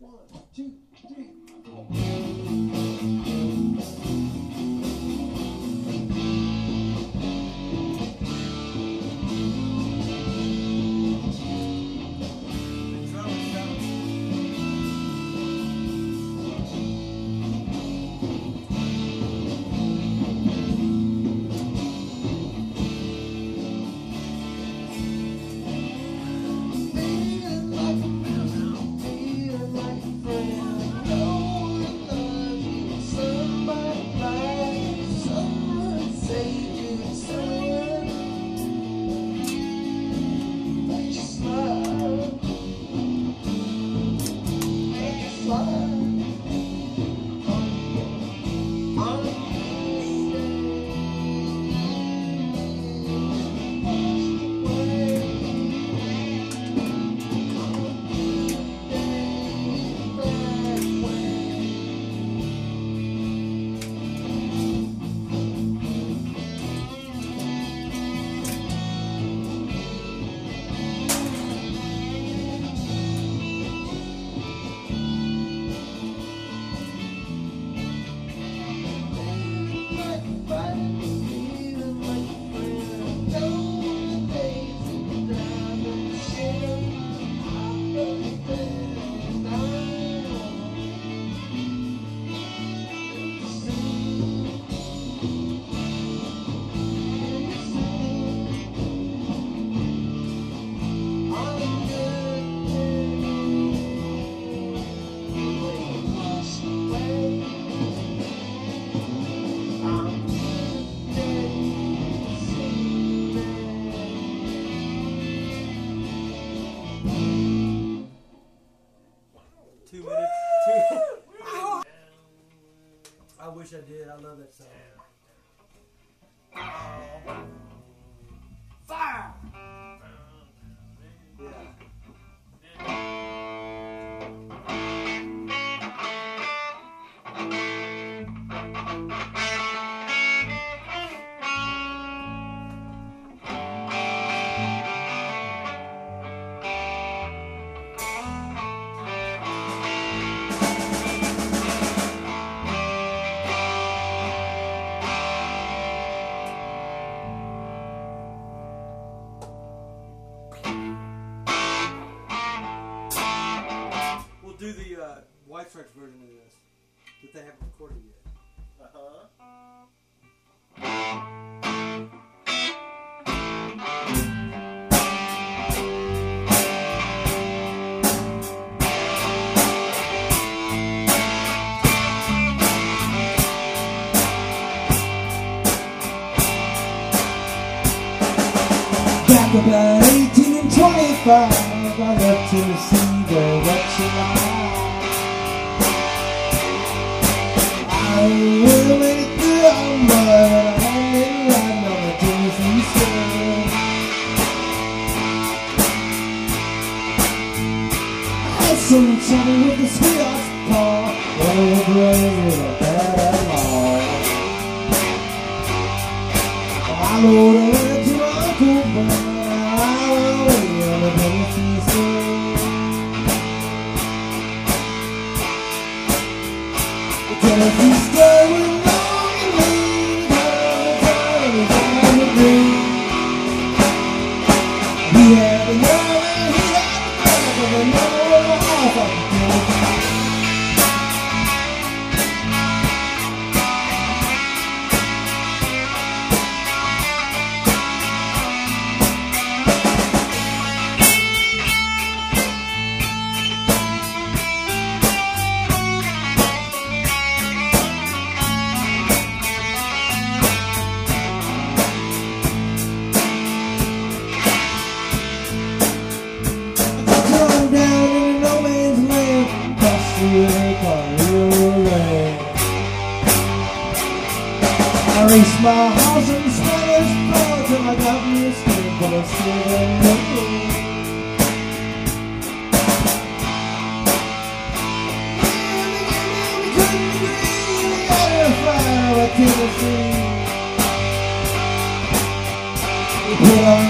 One, two, three. a ela Version of this that they haven't recorded yet. Uh huh. Back about 18 and 25, Tennessee. He put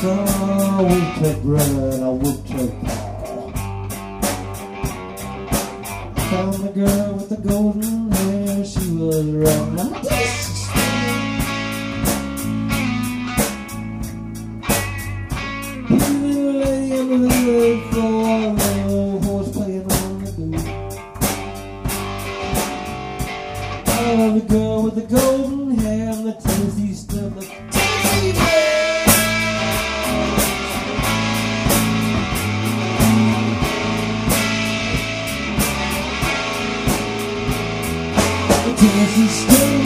So we took bread, a winter ball. Found a girl with the golden hair, she was round. doesn't stay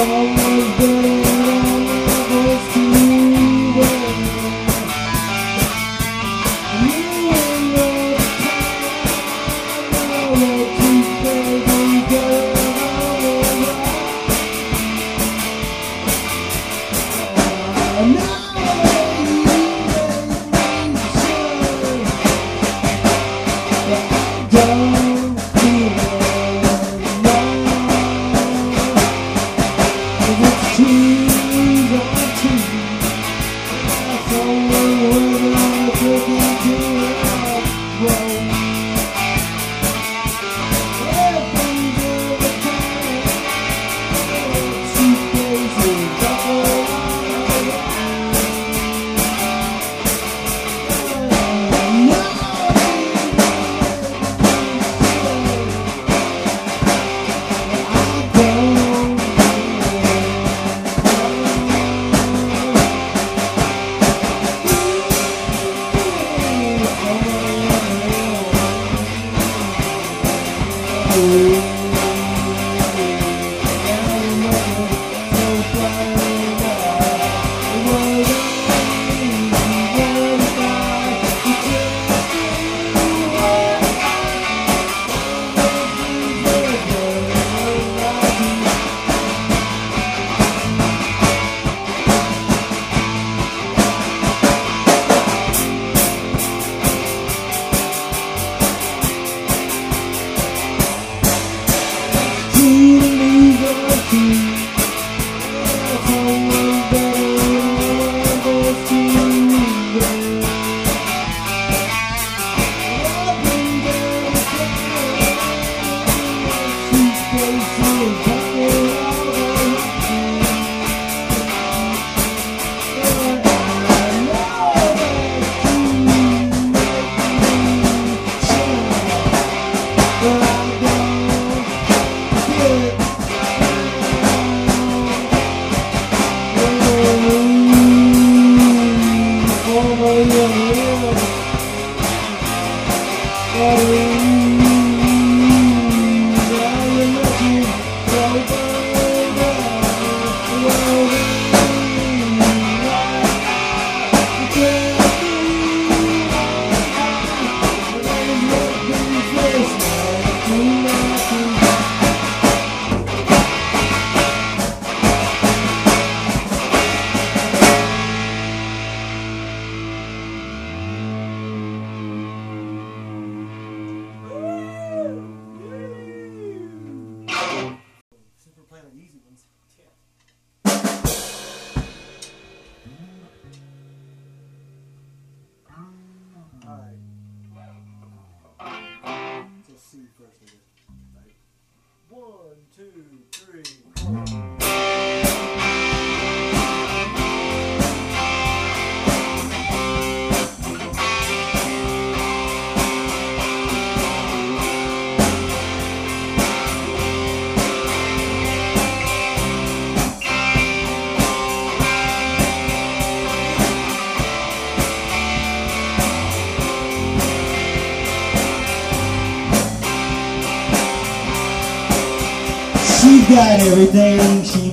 Oh. got everything. She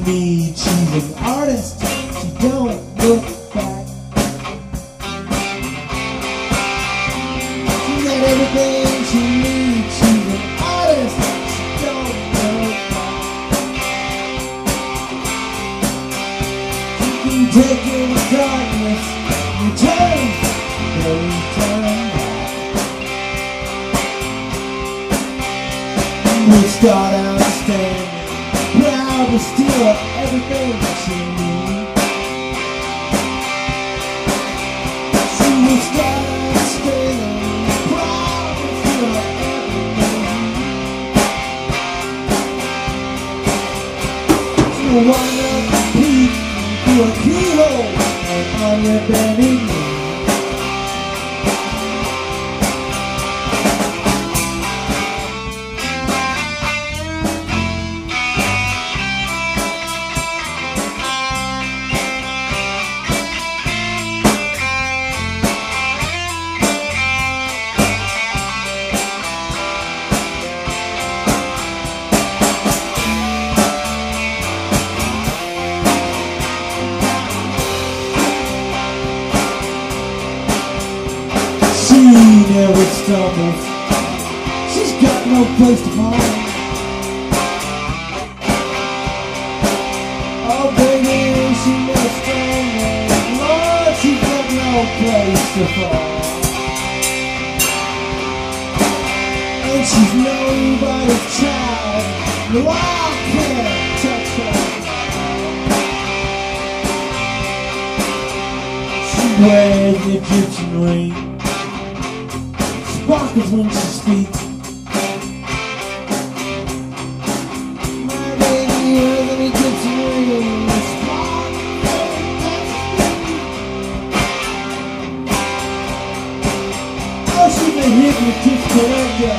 Francisco area.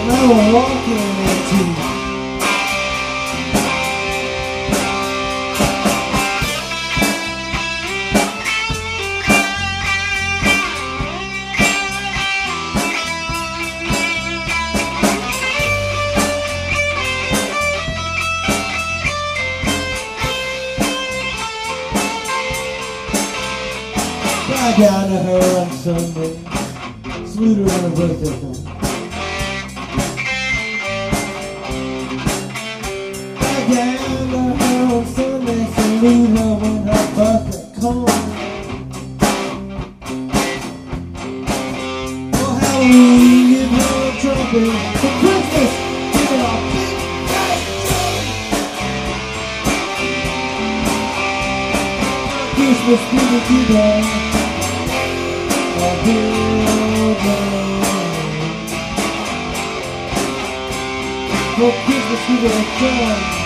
And I will walk in into again.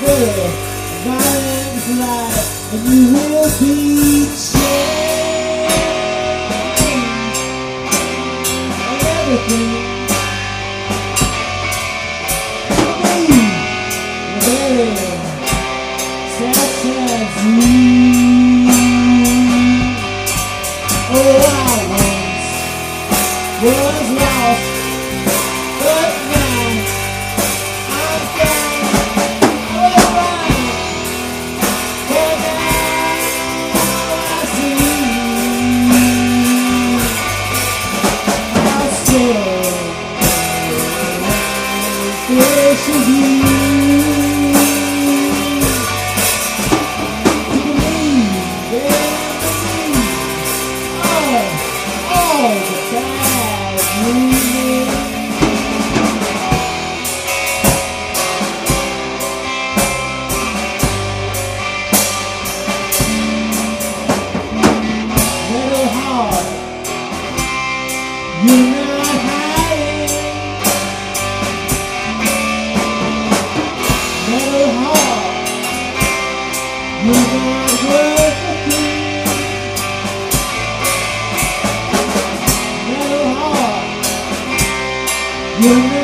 The violent fly, and you will be You're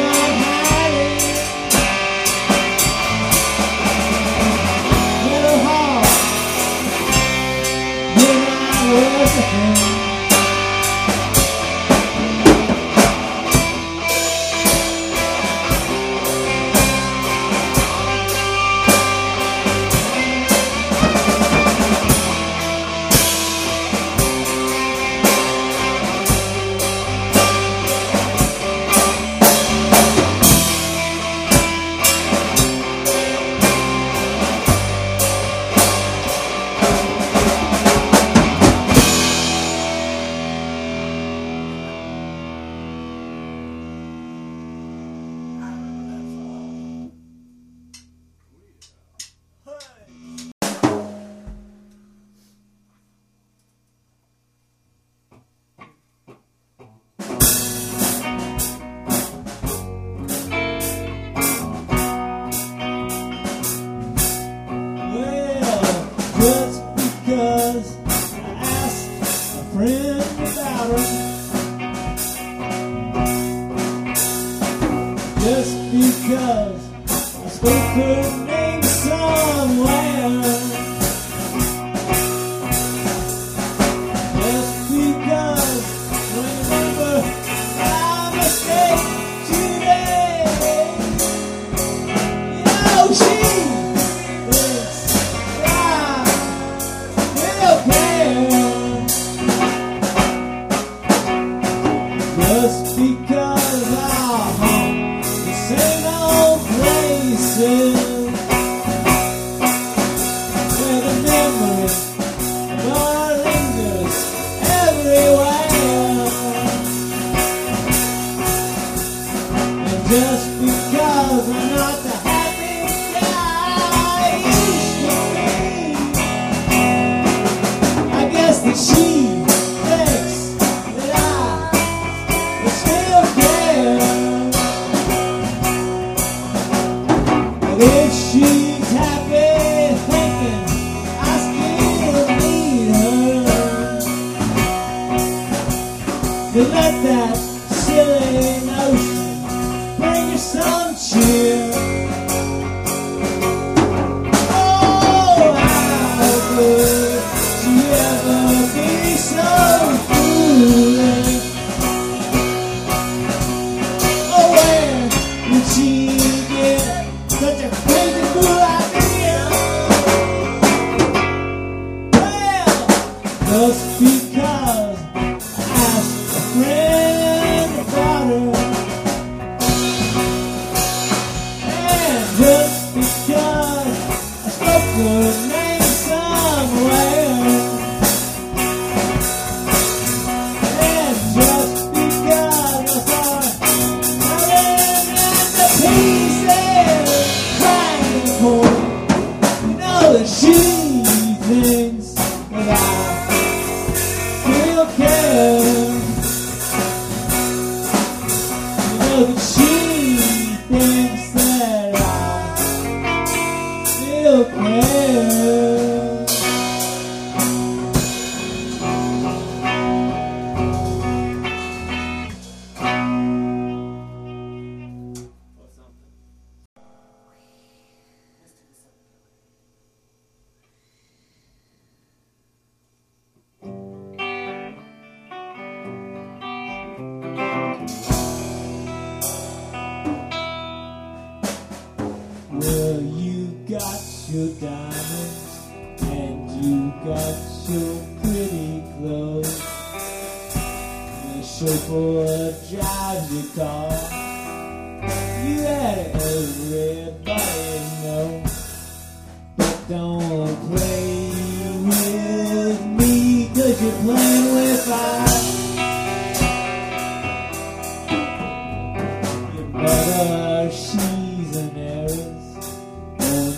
and shit.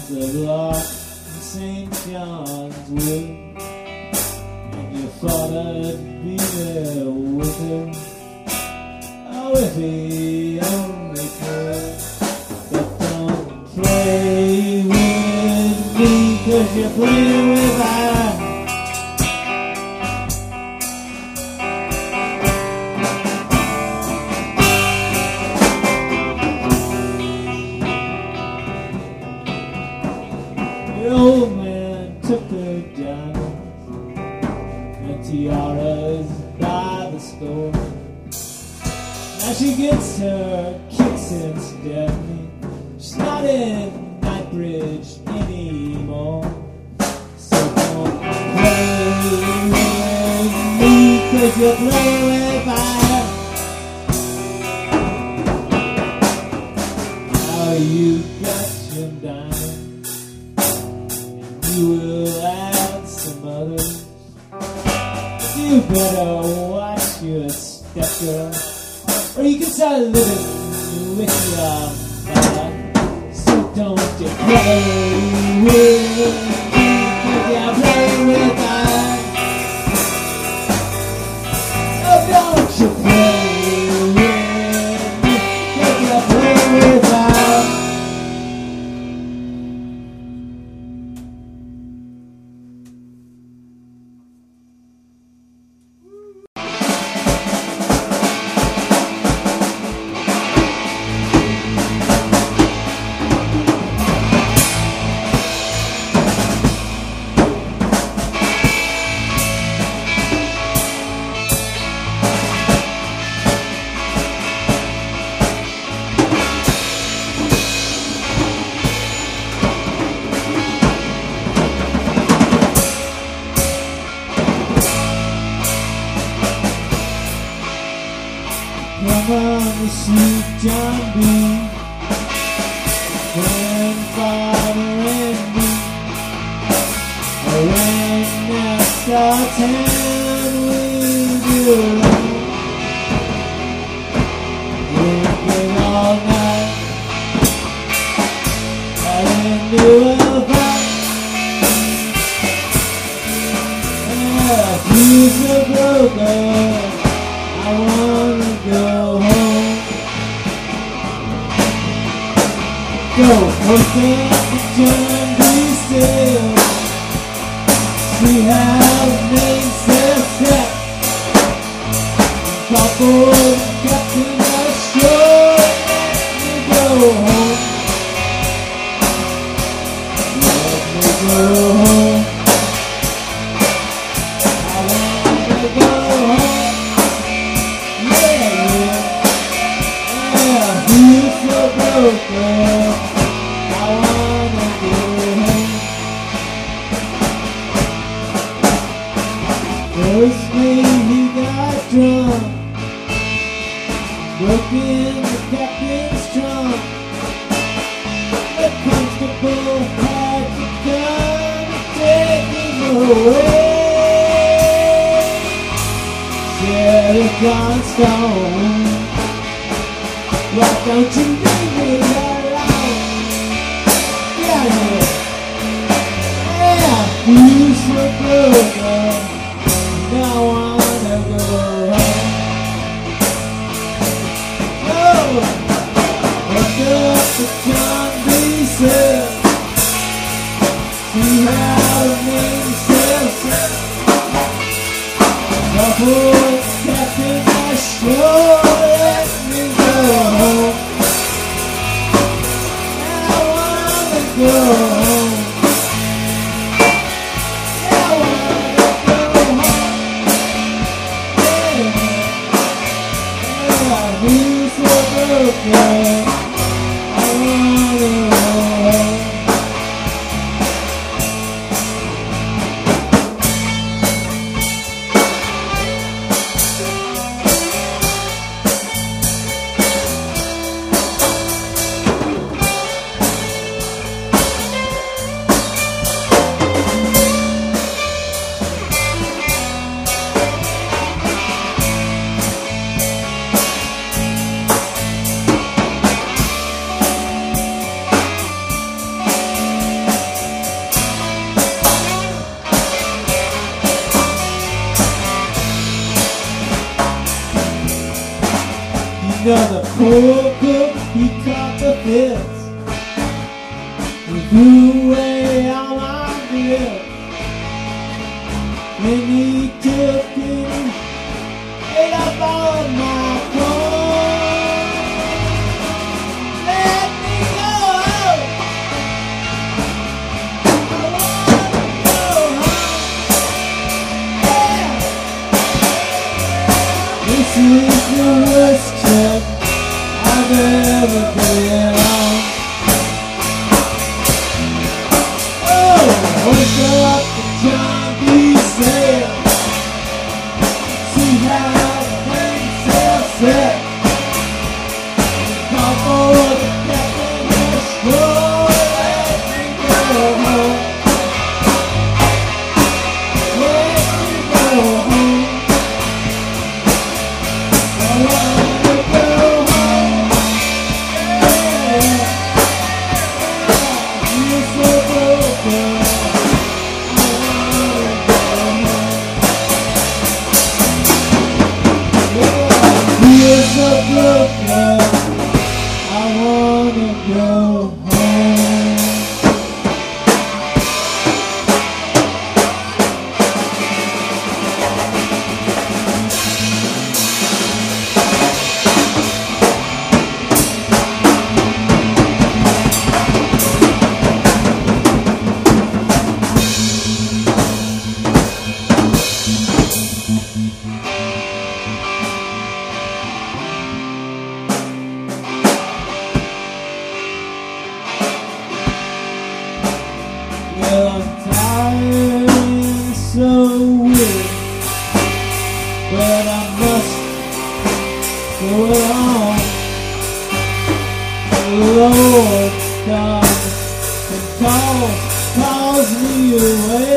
Christ the Lord, St. John's Wood. And your father'd be there with him. Oh, if he only could. But don't play with me, cause you play with you can start living with your. So don't you play with, don't you play with. away. Silicon stone. Why don't you? Lord, Lord, God, and call, me away.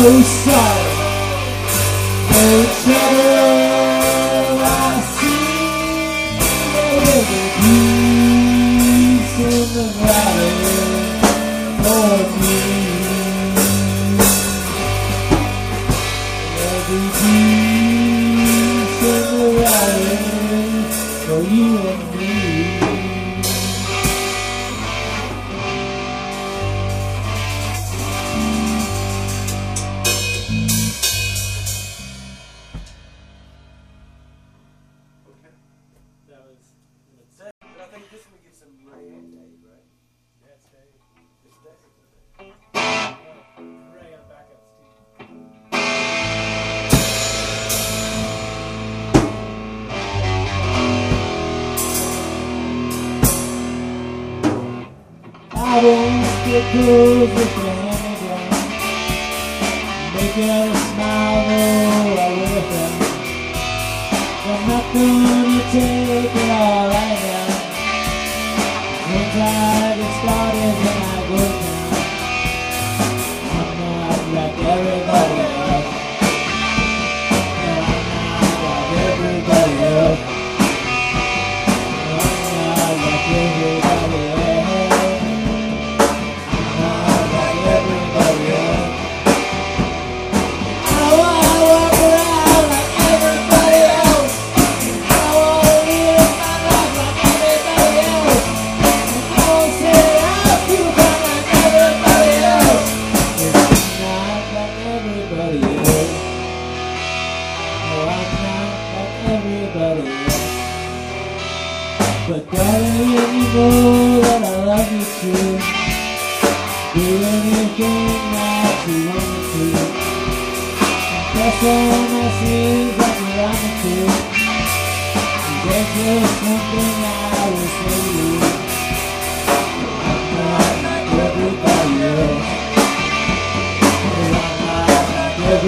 Revolução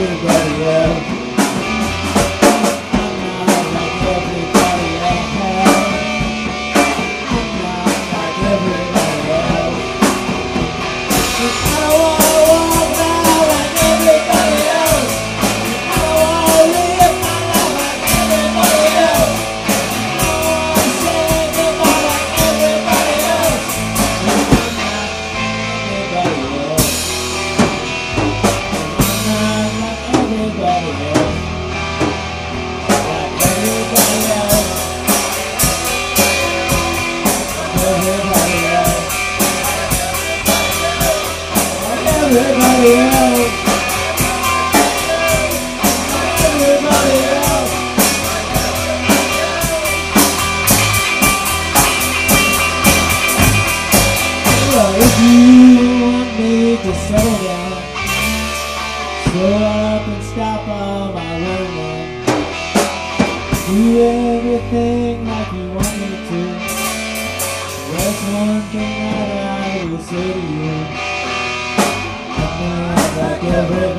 everybody else. I'm not like everybody